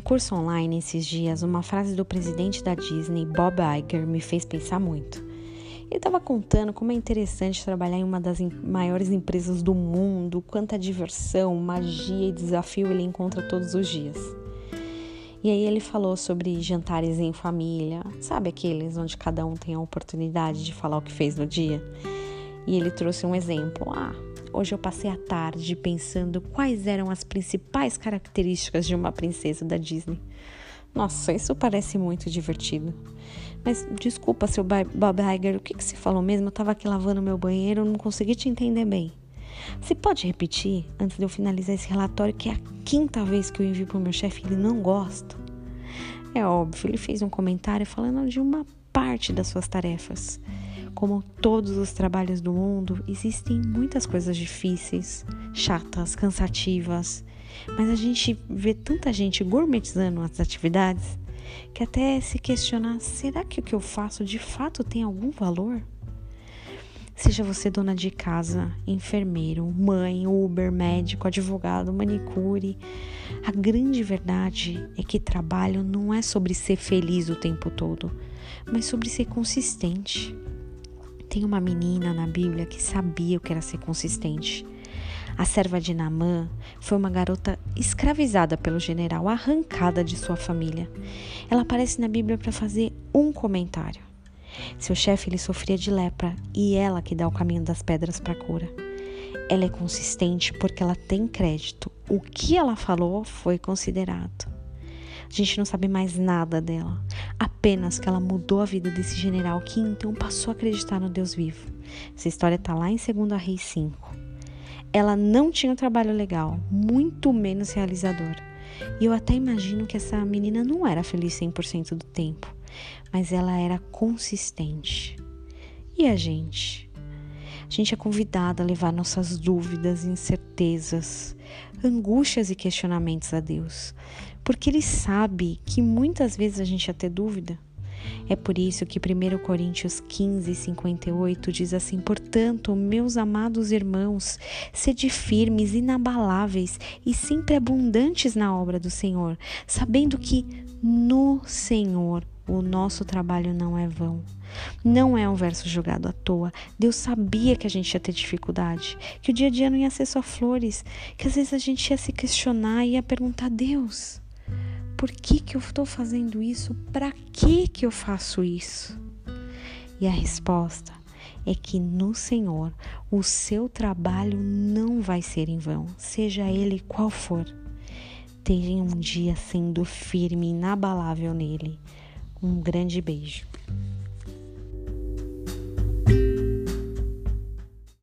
curso online esses dias, uma frase do presidente da Disney, Bob Iger, me fez pensar muito. Ele estava contando como é interessante trabalhar em uma das maiores empresas do mundo, quanta diversão, magia e desafio ele encontra todos os dias. E aí ele falou sobre jantares em família, sabe aqueles onde cada um tem a oportunidade de falar o que fez no dia? E ele trouxe um exemplo. Ah, hoje eu passei a tarde pensando quais eram as principais características de uma princesa da Disney. Nossa, isso parece muito divertido. Mas desculpa, seu Bob Iger, o que, que você falou mesmo? Eu tava aqui lavando meu banheiro, não consegui te entender bem. Você pode repetir antes de eu finalizar esse relatório, que é a quinta vez que eu envio para o meu chefe e ele não gosta? É óbvio, ele fez um comentário falando de uma parte das suas tarefas. Como todos os trabalhos do mundo, existem muitas coisas difíceis, chatas, cansativas, mas a gente vê tanta gente gourmetizando as atividades que até se questionar: será que o que eu faço de fato tem algum valor? Seja você dona de casa, enfermeiro, mãe, Uber, médico, advogado, manicure, a grande verdade é que trabalho não é sobre ser feliz o tempo todo, mas sobre ser consistente. Tem uma menina na Bíblia que sabia o que era ser consistente. A serva de Naamã foi uma garota escravizada pelo general, arrancada de sua família. Ela aparece na Bíblia para fazer um comentário. Seu chefe lhe sofria de lepra e ela que dá o caminho das pedras para a cura. Ela é consistente porque ela tem crédito. O que ela falou foi considerado. A gente não sabe mais nada dela, apenas que ela mudou a vida desse general que então passou a acreditar no Deus vivo. Essa história está lá em 2 Reis 5. Ela não tinha um trabalho legal, muito menos realizador. E eu até imagino que essa menina não era feliz 100% do tempo mas ela era consistente. E a gente? A gente é convidada a levar nossas dúvidas, incertezas, angústias e questionamentos a Deus, porque Ele sabe que muitas vezes a gente ter dúvida. É por isso que 1 Coríntios 15, 58 diz assim: Portanto, meus amados irmãos, sede firmes, inabaláveis e sempre abundantes na obra do Senhor, sabendo que no Senhor o nosso trabalho não é vão. Não é um verso jogado à toa. Deus sabia que a gente ia ter dificuldade, que o dia a dia não ia ser só flores, que às vezes a gente ia se questionar e ia perguntar: Deus, por que, que eu estou fazendo isso? Para que, que eu faço isso? E a resposta é que no Senhor o seu trabalho não vai ser em vão, seja ele qual for. Tenha um dia sendo firme, inabalável nele. Um grande beijo.